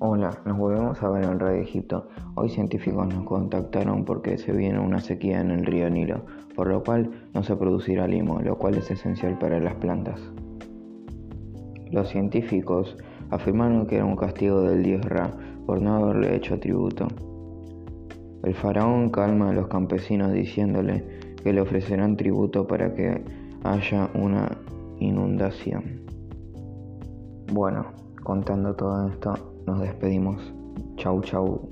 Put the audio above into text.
Hola, nos volvemos a ver en Radio Egipto. Hoy científicos nos contactaron porque se viene una sequía en el río Nilo, por lo cual no se producirá limo, lo cual es esencial para las plantas. Los científicos afirmaron que era un castigo del dios Ra por no haberle hecho tributo. El faraón calma a los campesinos diciéndole que le ofrecerán tributo para que haya una inundación. Bueno, contando todo esto, nos despedimos. Chau, chau.